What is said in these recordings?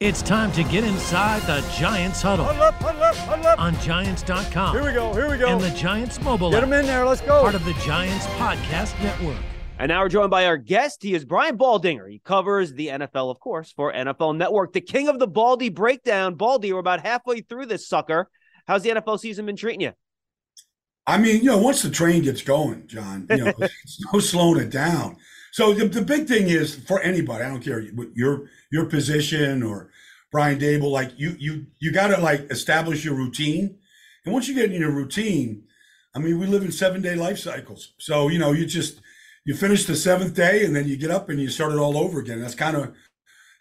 It's time to get inside the Giants huddle Huddle up, huddle up, huddle up. on Giants.com. Here we go, here we go. And the Giants mobile Get app, him in there, let's go. part of the Giants podcast network. And now we're joined by our guest. He is Brian Baldinger. He covers the NFL, of course, for NFL Network, the king of the Baldy breakdown. Baldy, we're about halfway through this sucker. How's the NFL season been treating you? I mean, you know, once the train gets going, John, you know, it's no slowing it down. So the, the big thing is for anybody, I don't care what your your position or Brian Daboll, like you you you got to like establish your routine, and once you get in your routine, I mean, we live in seven day life cycles. So you know, you just you finish the seventh day, and then you get up and you start it all over again. That's kind of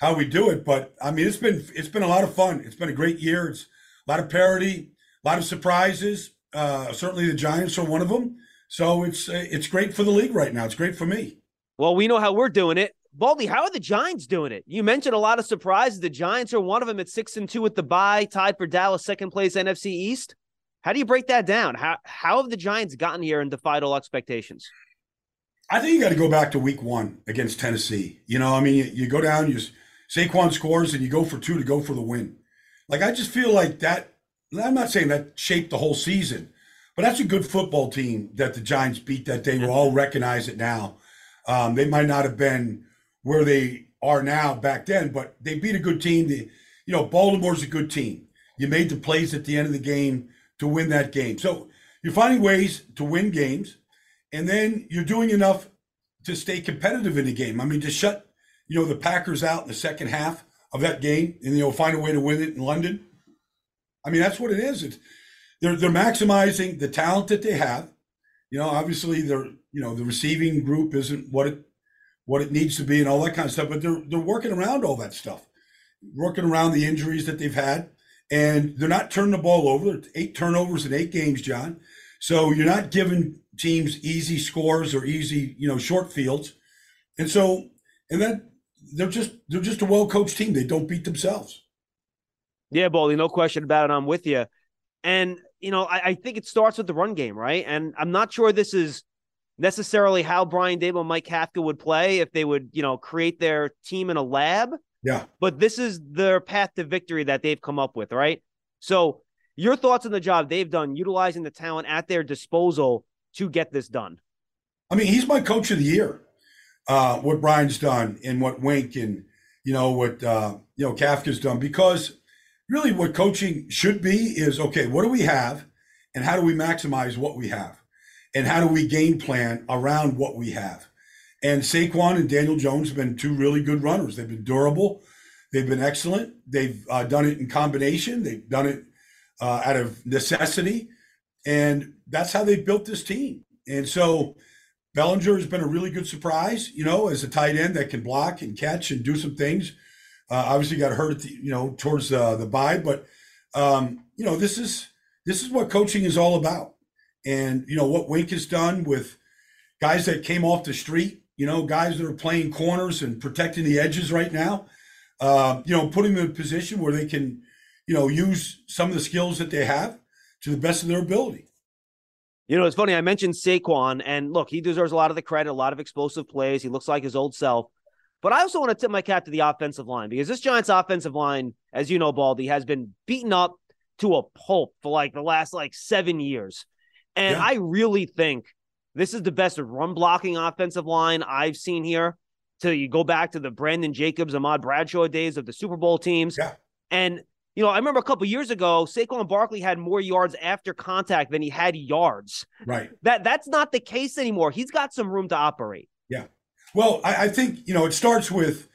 how we do it. But I mean, it's been it's been a lot of fun. It's been a great year. It's a lot of parity, a lot of surprises. Uh, certainly, the Giants are one of them. So it's it's great for the league right now. It's great for me. Well, we know how we're doing it. Baldy, how are the Giants doing it? You mentioned a lot of surprises. The Giants are one of them at six and two with the bye, tied for Dallas, second place NFC East. How do you break that down? How how have the Giants gotten here and defied all expectations? I think you got to go back to Week One against Tennessee. You know, I mean, you, you go down, you Saquon scores, and you go for two to go for the win. Like I just feel like that. I'm not saying that shaped the whole season, but that's a good football team that the Giants beat that day. We all recognize it now. Um, they might not have been where they are now back then, but they beat a good team. The, you know, Baltimore's a good team. You made the plays at the end of the game to win that game. So you're finding ways to win games, and then you're doing enough to stay competitive in the game. I mean, to shut, you know, the Packers out in the second half of that game, and you know, find a way to win it in London. I mean, that's what it is. It's they're they're maximizing the talent that they have. You know, obviously they're you know the receiving group isn't what it what it needs to be and all that kind of stuff, but they're they're working around all that stuff, working around the injuries that they've had, and they're not turning the ball over. Eight turnovers in eight games, John. So you're not giving teams easy scores or easy you know short fields, and so and that they're just they're just a well coached team. They don't beat themselves. Yeah, Baldy, no question about it. I'm with you. And, you know, I, I, think it starts with the run game, right? And I'm not sure this is necessarily how Brian Daboll and Mike Kafka would play if they would, you know, create their team in a lab. Yeah. But this is their path to victory that they've come up with, right? So, your thoughts on the job they've done utilizing the talent at their disposal to get this done? I mean, he's my coach of the year. Uh, what Brian's done and what Wink and you know what uh, you know Kafka's done because really what coaching should be is okay, what do we have and how do we maximize what we have? And how do we game plan around what we have? And Saquon and Daniel Jones have been two really good runners. They've been durable. They've been excellent. They've uh, done it in combination. They've done it uh, out of necessity. And that's how they built this team. And so Bellinger has been a really good surprise, you know, as a tight end that can block and catch and do some things. Uh, obviously, got hurt at the you know towards uh, the bye, but um, you know this is this is what coaching is all about, and you know what Wink has done with guys that came off the street, you know, guys that are playing corners and protecting the edges right now, uh, you know, putting them in a position where they can, you know, use some of the skills that they have to the best of their ability. You know, it's funny. I mentioned Saquon, and look, he deserves a lot of the credit, a lot of explosive plays. He looks like his old self. But I also want to tip my cap to the offensive line because this Giants offensive line, as you know, Baldy, has been beaten up to a pulp for like the last like seven years. And yeah. I really think this is the best run blocking offensive line I've seen here. to you go back to the Brandon Jacobs, Ahmad Bradshaw days of the Super Bowl teams. Yeah. And you know, I remember a couple years ago, Saquon Barkley had more yards after contact than he had yards. Right. That that's not the case anymore. He's got some room to operate. Yeah. Well, I, I think, you know, it starts with,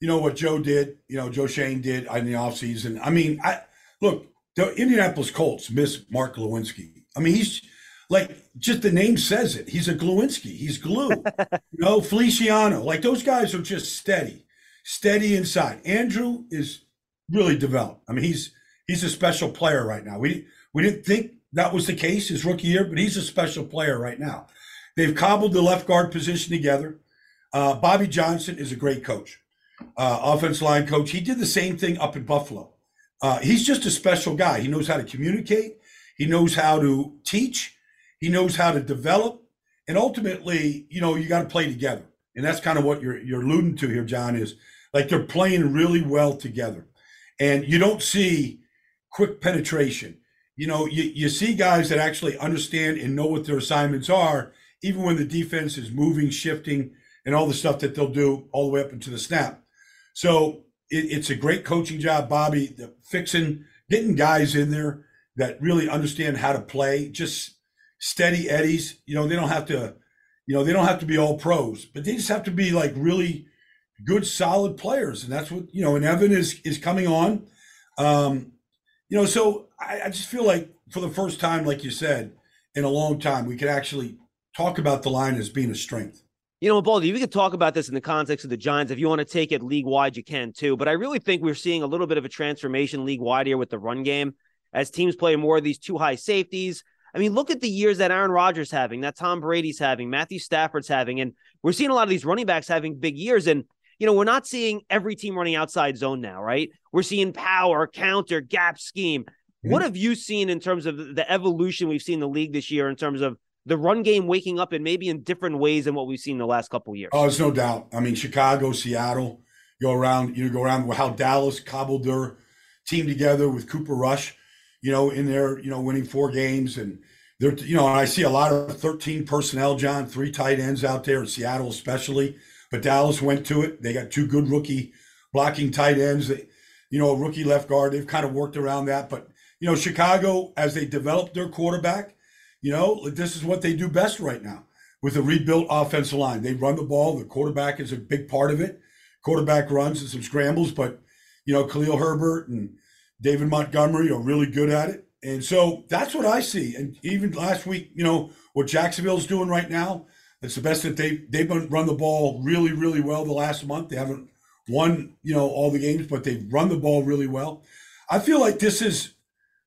you know, what Joe did, you know, Joe Schoen did in the offseason. I mean, I look, the Indianapolis Colts miss Mark Glowinski. I mean, he's like just the name says it. He's a Glowinski. He's glue. you know, Feliciano. Like those guys are just steady, steady inside. Andrew is really developed. I mean, he's he's a special player right now. We we didn't think that was the case his rookie year, but he's a special player right now. They've cobbled the left guard position together. Uh, Bobby Johnson is a great coach, uh, offense line coach. He did the same thing up in Buffalo. Uh, he's just a special guy. He knows how to communicate. He knows how to teach. He knows how to develop. And ultimately, you know, you got to play together. And that's kind of what you're you're alluding to here, John. Is like they're playing really well together, and you don't see quick penetration. You know, you, you see guys that actually understand and know what their assignments are, even when the defense is moving, shifting, and all the stuff that they'll do all the way up into the snap. So it, it's a great coaching job, Bobby, the fixing, getting guys in there that really understand how to play, just steady eddies. You know, they don't have to, you know, they don't have to be all pros, but they just have to be like really good, solid players. And that's what, you know, and Evan is is coming on. Um, you know, so I, I just feel like for the first time, like you said, in a long time, we could actually talk about the line as being a strength. You know, Baldy, we could talk about this in the context of the Giants. If you want to take it league wide, you can too. But I really think we're seeing a little bit of a transformation league wide here with the run game as teams play more of these two high safeties. I mean, look at the years that Aaron Rodgers having, that Tom Brady's having, Matthew Stafford's having, and we're seeing a lot of these running backs having big years. And you know, we're not seeing every team running outside zone now, right? We're seeing power, counter, gap scheme. Mm-hmm. What have you seen in terms of the evolution we've seen in the league this year in terms of the run game waking up and maybe in different ways than what we've seen the last couple years? Oh, there's no doubt. I mean, Chicago, Seattle, go around, you know, go around how Dallas cobbled their team together with Cooper Rush, you know, in there, you know, winning four games. And they're, you know, and I see a lot of 13 personnel, John, three tight ends out there in Seattle, especially. But Dallas went to it. They got two good rookie blocking tight ends. They, You know, a rookie left guard. They've kind of worked around that. But, you know, Chicago, as they develop their quarterback, you know, this is what they do best right now with a rebuilt offensive line. They run the ball. The quarterback is a big part of it. Quarterback runs and some scrambles, but, you know, Khalil Herbert and David Montgomery are really good at it. And so that's what I see. And even last week, you know, what Jacksonville's doing right now, it's the best that they they've run the ball really really well the last month. They haven't won you know all the games, but they've run the ball really well. I feel like this is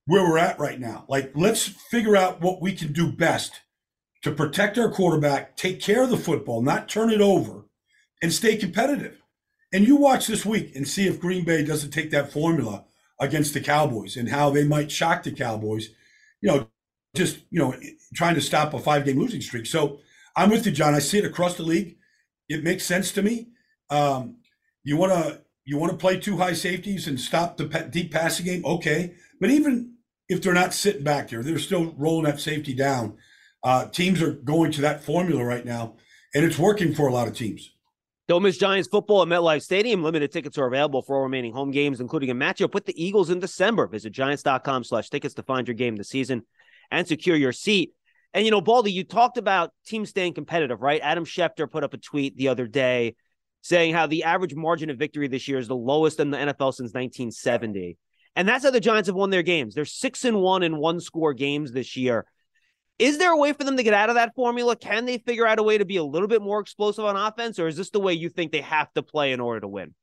where we're at right now. Like let's figure out what we can do best to protect our quarterback, take care of the football, not turn it over, and stay competitive. And you watch this week and see if Green Bay doesn't take that formula against the Cowboys and how they might shock the Cowboys. You know, just you know trying to stop a five game losing streak. So I'm with you, John. I see it across the league. It makes sense to me. Um, you want to you want to play two high safeties and stop the deep passing game, okay. But even if they're not sitting back there, they're still rolling that safety down. Uh, teams are going to that formula right now, and it's working for a lot of teams. Don't miss Giants football at MetLife Stadium. Limited tickets are available for all remaining home games, including a matchup with the Eagles in December. Visit giants.com slash tickets to find your game this season and secure your seat. And you know, Baldy, you talked about teams staying competitive, right? Adam Schefter put up a tweet the other day saying how the average margin of victory this year is the lowest in the NFL since 1970. And that's how the Giants have won their games. They're six and one in one score games this year. Is there a way for them to get out of that formula? Can they figure out a way to be a little bit more explosive on offense, or is this the way you think they have to play in order to win?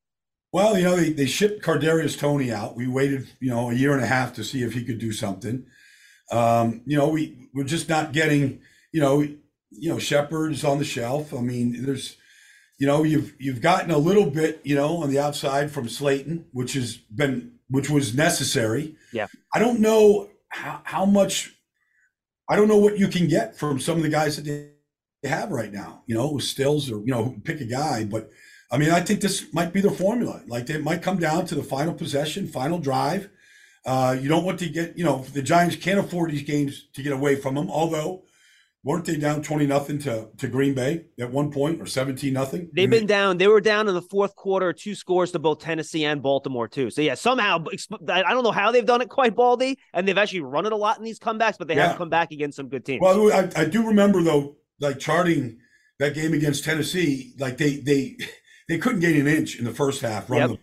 Well, you know, they, they shipped Kadarius Toney out. We waited, you know, a year and a half to see if he could do something. Um, you know, we we're just not getting, you know, you know, Shepard's on the shelf. I mean, there's, you know, you've you've gotten a little bit, you know, on the outside from Slayton, which has been which was necessary. Yeah. I don't know how, how much I don't know what you can get from some of the guys that they have right now, you know, with Stills or, you know, pick a guy. But I mean, I think this might be the formula. Like it might come down to the final possession, final drive. Uh, you don't want to get, you know, the Giants can't afford these games to get away from them. Although weren't they down twenty nothing to to Green Bay at one point or seventeen nothing? They've been down. They were down in the fourth quarter, two scores to both Tennessee and Baltimore too. So yeah, somehow I don't know how they've done it quite baldy, and they've actually run it a lot in these comebacks, but they Yeah. have come back against some good teams. Well, I, I do remember though, like charting that game against Tennessee, like they they they couldn't gain an inch in the first half, run Yep.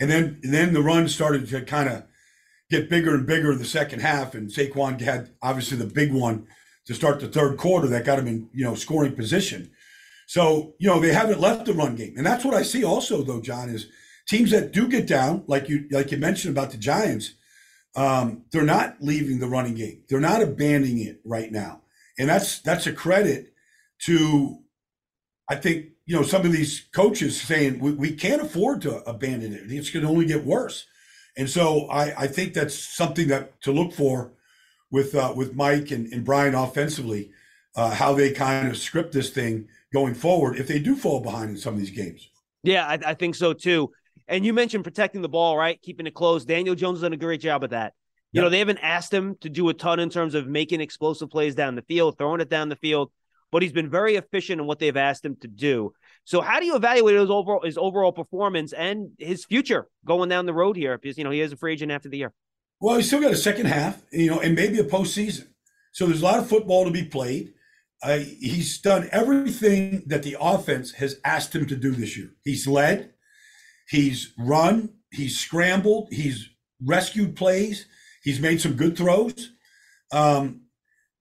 and then and then the run started to kind of get bigger and bigger in the second half, and Saquon had obviously the big one to start the third quarter that got them in you know scoring position. So you know they haven't left the run game, and that's what I see also though, John is teams that do get down, like you like you mentioned about the Giants, um, they're not leaving the running game. They're not abandoning it right now, and that's that's a credit to, I think you know some of these coaches saying we, we can't afford to abandon it. It's going to only get worse, and so I I think that's something that to look for with uh, with Mike and, and Brian offensively, uh, how they kind of script this thing going forward if they do fall behind in some of these games. Yeah, I, I think so too. And you mentioned protecting the ball, right? Keeping it close. Daniel Jones has done a great job of that. You know, they haven't asked him to do a ton in terms of making explosive plays down the field, throwing it down the field, but he's been very efficient in what they've asked him to do. So, how do you evaluate his overall his overall performance and his future going down the road here? Because you know he is a free agent after the year. Well, he's still got a second half, you know, and maybe a postseason. So there's a lot of football to be played. Uh, he's done everything that the offense has asked him to do this year. He's led, he's run, he's scrambled, he's rescued plays, he's made some good throws. Um,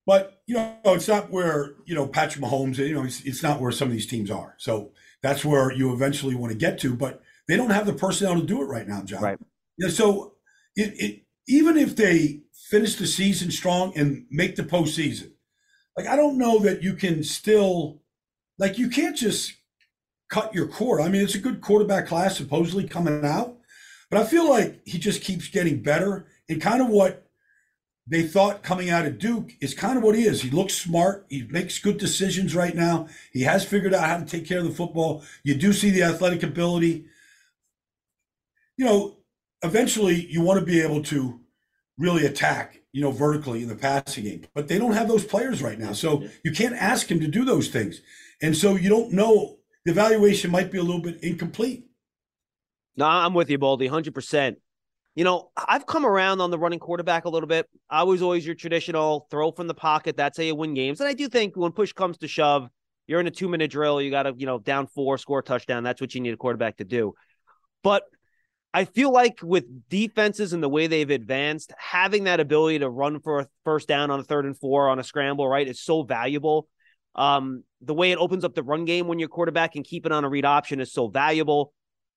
but you know, it's not where you know Patrick Mahomes. You know, it's, it's not where some of these teams are. So that's where you eventually want to get to. But they don't have the personnel to do it right now, John. Right. Yeah. So it, it even if they finish the season strong and make the postseason, like I don't know that you can still, like you can't just cut your core. I mean, it's a good quarterback class supposedly coming out, but I feel like he just keeps getting better. And kind of what they thought coming out of Duke is kind of what he is. He looks smart. He makes good decisions right now. He has figured out how to take care of the football. You do see the athletic ability. You know, eventually you want to be able to really attack, you know, vertically in the passing game. But they don't have those players right now. So you can't ask him to do those things. And so you don't know the evaluation might be a little bit incomplete. No, I'm with you, Baldy, hundred percent. You know, I've come around on the running quarterback a little bit. I was always your traditional throw from the pocket. That's how you win games. And I do think when push comes to shove, you're in a two minute drill. You got to, you know, down four, score a touchdown. That's what you need a quarterback to do. But I feel like with defenses and the way they've advanced, having that ability to run for a first down on a third and four on a scramble, right, is so valuable. Um, the way it opens up the run game when your quarterback can keep it on a read option is so valuable.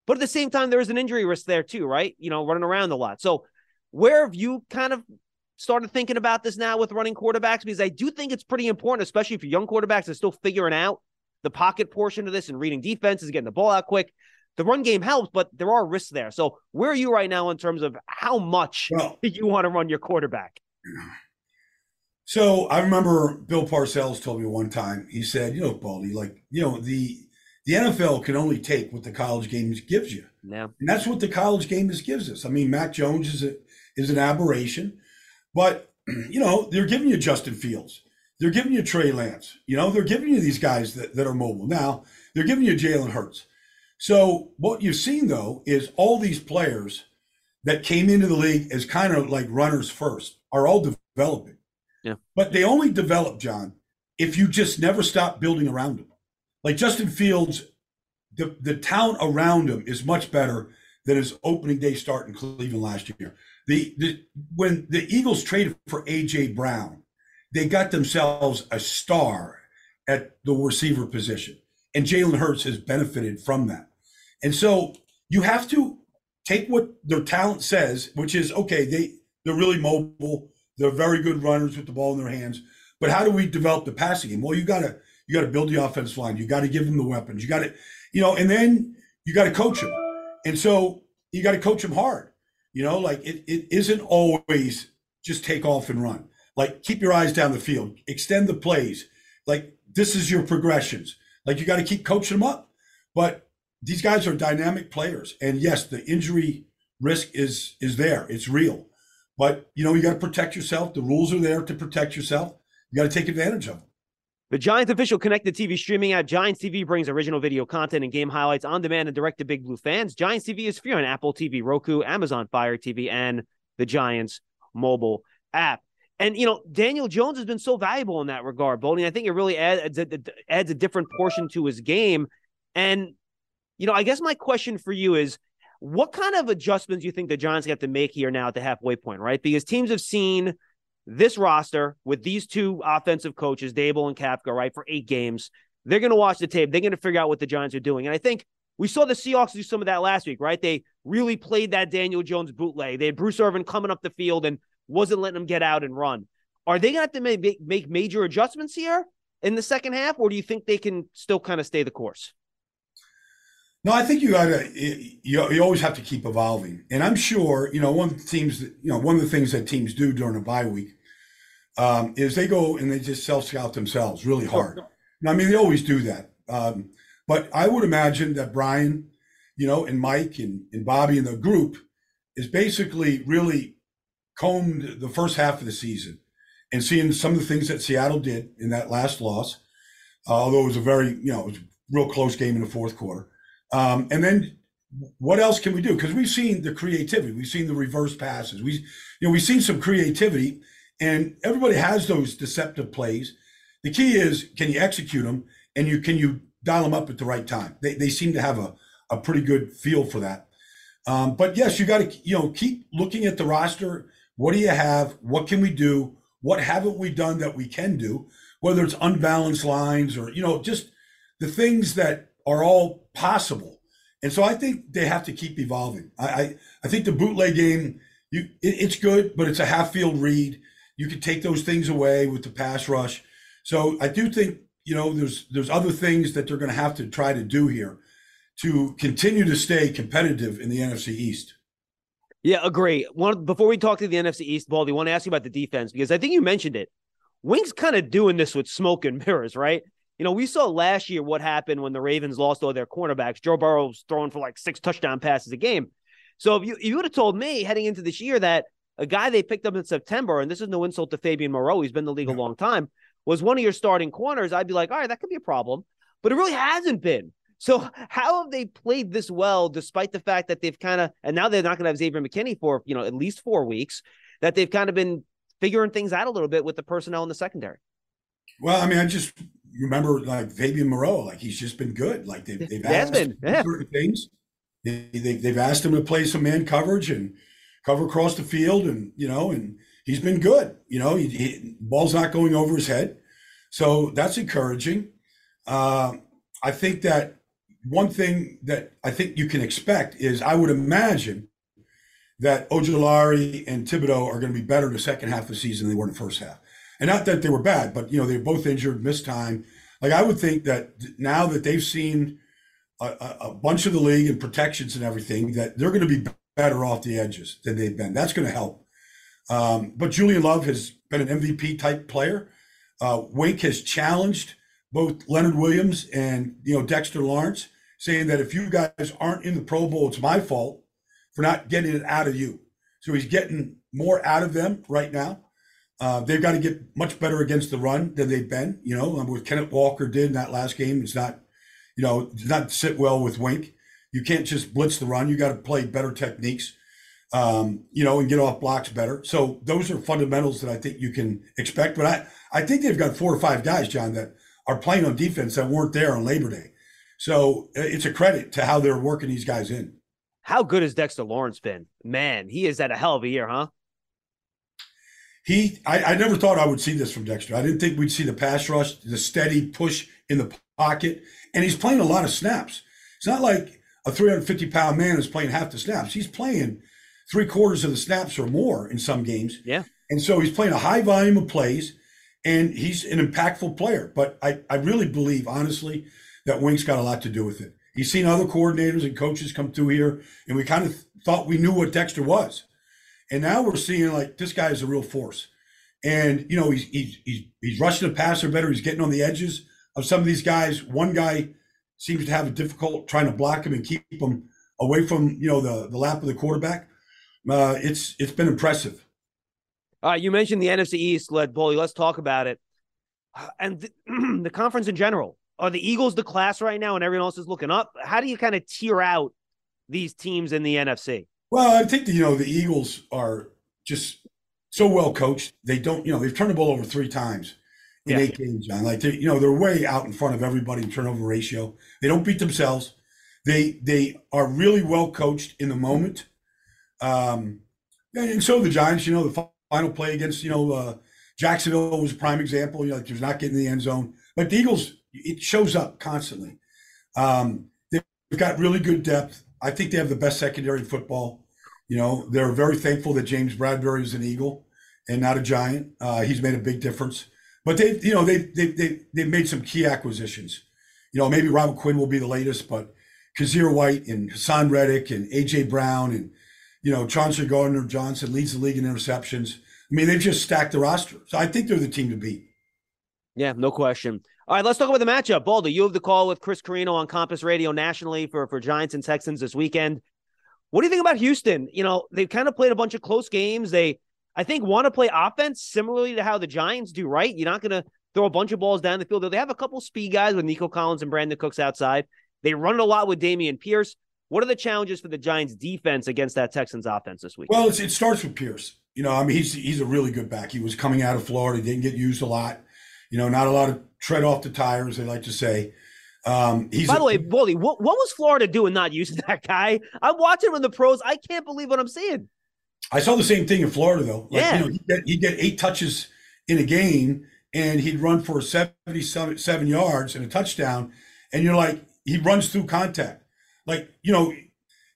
But at the same time, there is an injury risk there too, right? You know, running around a lot. So, where have you kind of started thinking about this now with running quarterbacks? Because I do think it's pretty important, especially for young quarterbacks are still figuring out the pocket portion of this and reading defenses, getting the ball out quick. The run game helps, but there are risks there. So, where are you right now in terms of how much Well, you want to run your quarterback? So I remember Bill Parcells told me one time, he said, you know, Baldy, like, you know, the the NFL can only take what the college game gives you. Now, And that's what the college game is gives us. I mean, Mac Jones is a, is an aberration, but you know, they're giving you Justin Fields. They're giving you Trey Lance. You know, they're giving you these guys that, that are mobile. Now, they're giving you Jalen Hurts. So what you've seen though is all these players that came into the league as kind of like runners first are all developing. Yeah. But they only develop, John, if you just never stop building around them. Like Justin Fields, the, the talent around him is much better than his opening day start in Cleveland last year. The, the when the Eagles traded for AJ Brown, they got themselves a star at the receiver position. And Jalen Hurts has benefited from that. And so you have to take what their talent says, which is okay, they, they're really mobile, they're very good runners with the ball in their hands. But how do we develop the passing game? Well, you gotta you gotta build the offensive line, you gotta give them the weapons, you gotta, you know, and then you gotta coach them. And so you gotta coach them hard. You know, like it, it isn't always just take off and run. Like keep your eyes down the field, extend the plays. Like this is your progressions. Like you got to keep coaching them up. But these guys are dynamic players, and yes, the injury risk is is there. It's real. But you know you got to protect yourself. The rules are there to protect yourself. You got to take advantage of them. The Giants official connected TV streaming app Giants TV brings original video content and game highlights on demand and direct to Big Blue fans. Giants TV is free on Apple TV, Roku, Amazon Fire TV, and the Giants mobile app. And you know, Daniel Jones has been so valuable in that regard, Baldy. I think it really adds a, adds a different portion to his game. And you know, I guess my question for you is, what kind of adjustments do you think the Giants have to make here now at the halfway point, right? Because teams have seen this roster with these two offensive coaches, Daboll and Kafka, right, for eight games. They're going to watch the tape. They're going to figure out what the Giants are doing. And I think we saw the Seahawks do some of that last week, right? They really played that Daniel Jones bootleg. They had Bruce Irvin coming up the field and wasn't letting him get out and run. Are they going to have to make, make major adjustments here in the second half, or do you think they can still kind of stay the course? No, I think you got to. You, you always have to keep evolving, and I'm sure you know one teams. You know one of the things that teams do during a bye week um, is they go and they just self scout themselves really hard. I mean, they always do that. Um, but I would imagine that Brian, you know, and Mike and, and Bobby and the group is basically really combed the first half of the season and seeing some of the things that Seattle did in that last loss, uh, although it was a very, you know, it was a real close game in the fourth quarter. Um, and then what else can we do? Because we've seen the creativity, we've seen the reverse passes, we, you know, we've seen some creativity and everybody has those deceptive plays. The key is can you execute them and you can you dial them up at the right time. They, they seem to have a, a pretty good feel for that. Um, but yes, you got to you know keep looking at the roster. What do you have? What can we do? What haven't we done that we can do? Whether it's unbalanced lines or you know just the things that are all possible. And so I think they have to keep evolving. I I, I think the bootleg game you it, it's good, but it's a half field read. You can take those things away with the pass rush. So I do think you know there's there's other things that they're going to have to try to do here to continue to stay competitive in the NFC East. Yeah, agree. One before we talk to the NFC East, Baldy, want to ask you about the defense because I think you mentioned it. Wink's kind of doing this with smoke and mirrors, right? You know, we saw last year what happened when the Ravens lost all their cornerbacks. Joe Burrow's throwing for like six touchdown passes a game. So if you if you would have told me heading into this year that a guy they picked up in September, and this is no insult to Fabian Moreau, he's been in the league a long time, was one of your starting corners, I'd be like, all right, that could be a problem. But it really hasn't been. So how have they played this well, despite the fact that they've kind of, and now they're not going to have Xavier McKinney for you know at least four weeks, that they've kind of been figuring things out a little bit with the personnel in the secondary. Well, I mean, I just remember like Fabian Moreau, like he's just been good. Like they've, they've asked been, yeah. certain things. They, they, they've asked him to play some man coverage and cover across the field, and you know, and he's been good. You know, he, he, ball's not going over his head, so that's encouraging. Uh, I think that one thing that I think you can expect is I would imagine that Ojulari and Thibodeaux are going to be better in the second half of the season than they were in the first half. And not that they were bad, but you know they're both injured, missed time. Like I would think that now that they've seen a, a bunch of the league and protections and everything, that they're going to be better off the edges than they've been. That's going to help. Um, but Julian Love has been an MVP type player. Uh, Wink has challenged both Leonard Williams and you know Dexter Lawrence, saying that if you guys aren't in the Pro Bowl, it's my fault for not getting it out of you. So he's getting more out of them right now. Uh, they've got to get much better against the run than they've been. You know, what Kenneth Walker did in that last game, is not, you know, does not sit well with Wink. You can't just blitz the run. You got to play better techniques, um, you know, and get off blocks better. So those are fundamentals that I think you can expect. But I, I think they've got four or five guys, John, that are playing on defense that weren't there on Labor Day. So it's a credit to how they're working these guys in. How good has Dexter Lawrence been? Man, he is at a hell of a year, huh? He, I, I never thought I would see this from Dexter. I didn't think we'd see the pass rush, the steady push in the pocket, and he's playing a lot of snaps. It's not like a 350 pound man is playing half the snaps. He's playing three quarters of the snaps or more in some games. Yeah. And so he's playing a high volume of plays and he's an impactful player. But I, I really believe, honestly, that Wink's got a lot to do with it. He's seen other coordinators and coaches come through here, and we kind of thought we knew what Dexter was. And now we're seeing like this guy is a real force. And, you know, he's, he's, he's, he's rushing the passer better. He's getting on the edges of some of these guys. One guy seems to have a difficult trying to block him and keep him away from you know the the lap of the quarterback. Uh, it's it's been impressive. All right, you mentioned the NFC East led bully. Let's talk about it. and th- the conference in general. Are the Eagles the class right now and everyone else is looking up? How do you kind of tier out these teams in the NFC? Well, I think, you know, the Eagles are just so well coached. They don't, you know, they've turned the ball over three times in Yeah. eight games, John. Like, they, you know, they're way out in front of everybody in turnover ratio. They don't beat themselves. They they are really well coached in the moment. Um, and, so the Giants, you know, the final play against, you know, uh, Jacksonville was a prime example. You know, like, there's not getting the end zone, but the Eagles, it shows up constantly. Um, they've got really good depth. I think they have the best secondary in football. You know, they're very thankful that James Bradberry is an Eagle and not a Giant. Uh, he's made a big difference. But they, you know, they they they they've made some key acquisitions. You know, maybe Robert Quinn will be the latest, but Kyzir White and Haason Reddick and AJ Brown and you know Chauncey Gardner Johnson leads the league in interceptions. I mean, they've just stacked the roster. So I think they're the team to beat. Yeah, no question. All right, let's talk about the matchup. Baldy, you have the call with Chris Carrino on Compass Radio nationally for, for Giants and Texans this weekend. What do you think about Houston? You know, they've kind of played a bunch of close games. They, I think, want to play offense similarly to how the Giants do, right? You're not going to throw a bunch of balls down the field. They have a couple speed guys with Nico Collins and Brandin Cooks outside. They run it a lot with Dameon Pierce. What are the challenges for the Giants defense against that Texans offense this week? Well, it starts with Pierce. You know, I mean, he's he's a really good back. He was coming out of Florida, didn't get used a lot. You know, not a lot of tread off the tires, they like to say. Um, he's By a- the way, Baldy, what, what was Florida doing not using that guy? I'm watching him in the pros. I can't believe what I'm seeing. I saw the same thing in Florida though. Like, Yeah. you know, he'd get, he'd get eight touches in a game and he'd run for 77 seven yards and a touchdown. And you're like, he runs through contact. Like, you know,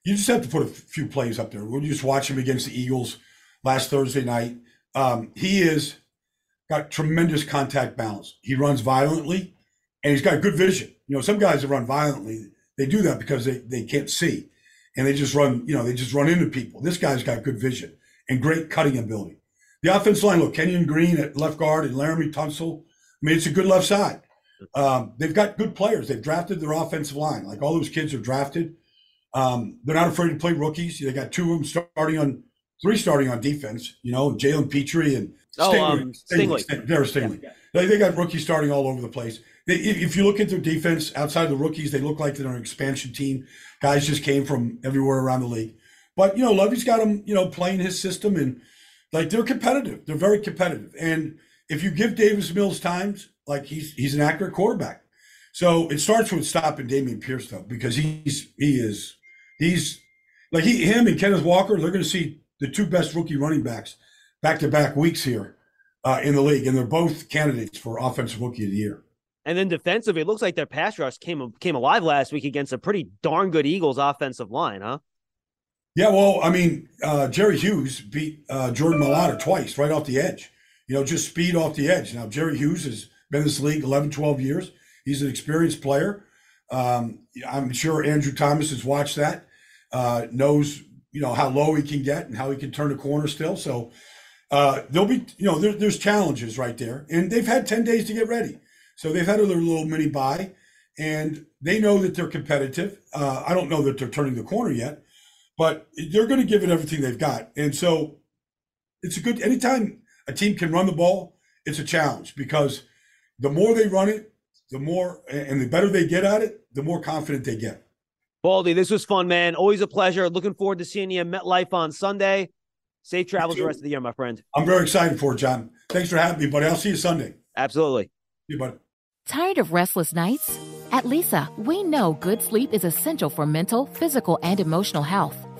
you just have to put a few plays up there. We'll just watch him against the Eagles last Thursday night. Um, he is got tremendous contact balance. He runs violently and he's got good vision. You know, some guys that run violently, they do that because they, they can't see and they just run, you know, they just run into people. This guy's got good vision and great cutting ability. The offensive line, look, Kenyon Green at left guard and Laremy Tunsil. I mean, it's a good left side. Um, they've got good players. They've drafted their offensive line. Like all those kids are drafted. Um, they're not afraid to play rookies. They got two of them starting on, three starting on defense. You know, Jalen Pitre and Oh, um, Stingley. Sting- Derek Stingley. They, they got rookies starting all over the place. They, if, if you look at their defense outside the rookies, they look like they're an expansion team. Guys just came from everywhere around the league. But you know, Lovie's got them, you know, playing his system and like they're competitive. They're very competitive. And if you give Davis Mills times, like he's he's an accurate quarterback. So it starts with stopping Dameon Pierce though, because he's he is he's like he him and Kenneth Walker, they're gonna see the two best rookie running backs back to back weeks here uh, in the league. And they're both candidates for offensive rookie of the year. And then defensively, it looks like their pass rush came came alive last week against a pretty darn good Eagles offensive line, huh? Yeah, well, I mean, uh, Jerry Hughes beat uh, Jordan Mailata twice right off the edge. You know, just speed off the edge. Now, Jerry Hughes has been in this league 11, 12 years. He's an experienced player. Um, I'm sure Andrew Thomas has watched that, uh, knows, you know, how low he can get and how he can turn a corner still. So uh, there'll be, you know, there, there's challenges right there. And they've had 10 days to get ready. So they've had a little, mini bye and they know that they're competitive. Uh, I don't know that they're turning the corner yet but they're going to give it everything they've got. And so it's a good, anytime a team can run the ball, it's a challenge because the more they run it, the more, and the better they get at it, the more confident they get. Baldy, this was fun, man. Always a pleasure. Looking forward to seeing you at MetLife on Sunday. Safe travels the rest of the year, my friend. I'm very excited for it, John. Thanks for having me, buddy. I'll see you Sunday. Absolutely. See you, buddy. Tired of restless nights? At Leesa, we know good sleep is essential for mental, physical, and emotional health.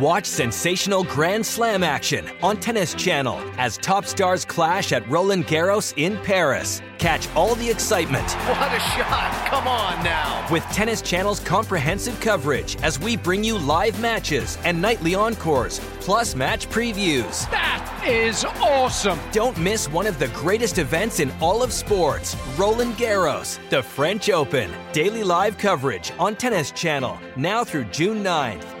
Watch sensational Grand Slam action on Tennis Channel as top stars clash at Roland Garros in Paris. Catch all the excitement. What a shot! Come on now. With Tennis Channel's comprehensive coverage as we bring you live matches and nightly encores, plus match previews. That is awesome. Don't miss one of the greatest events in all of sports Roland Garros, the French Open. Daily live coverage on Tennis Channel now through June 9th.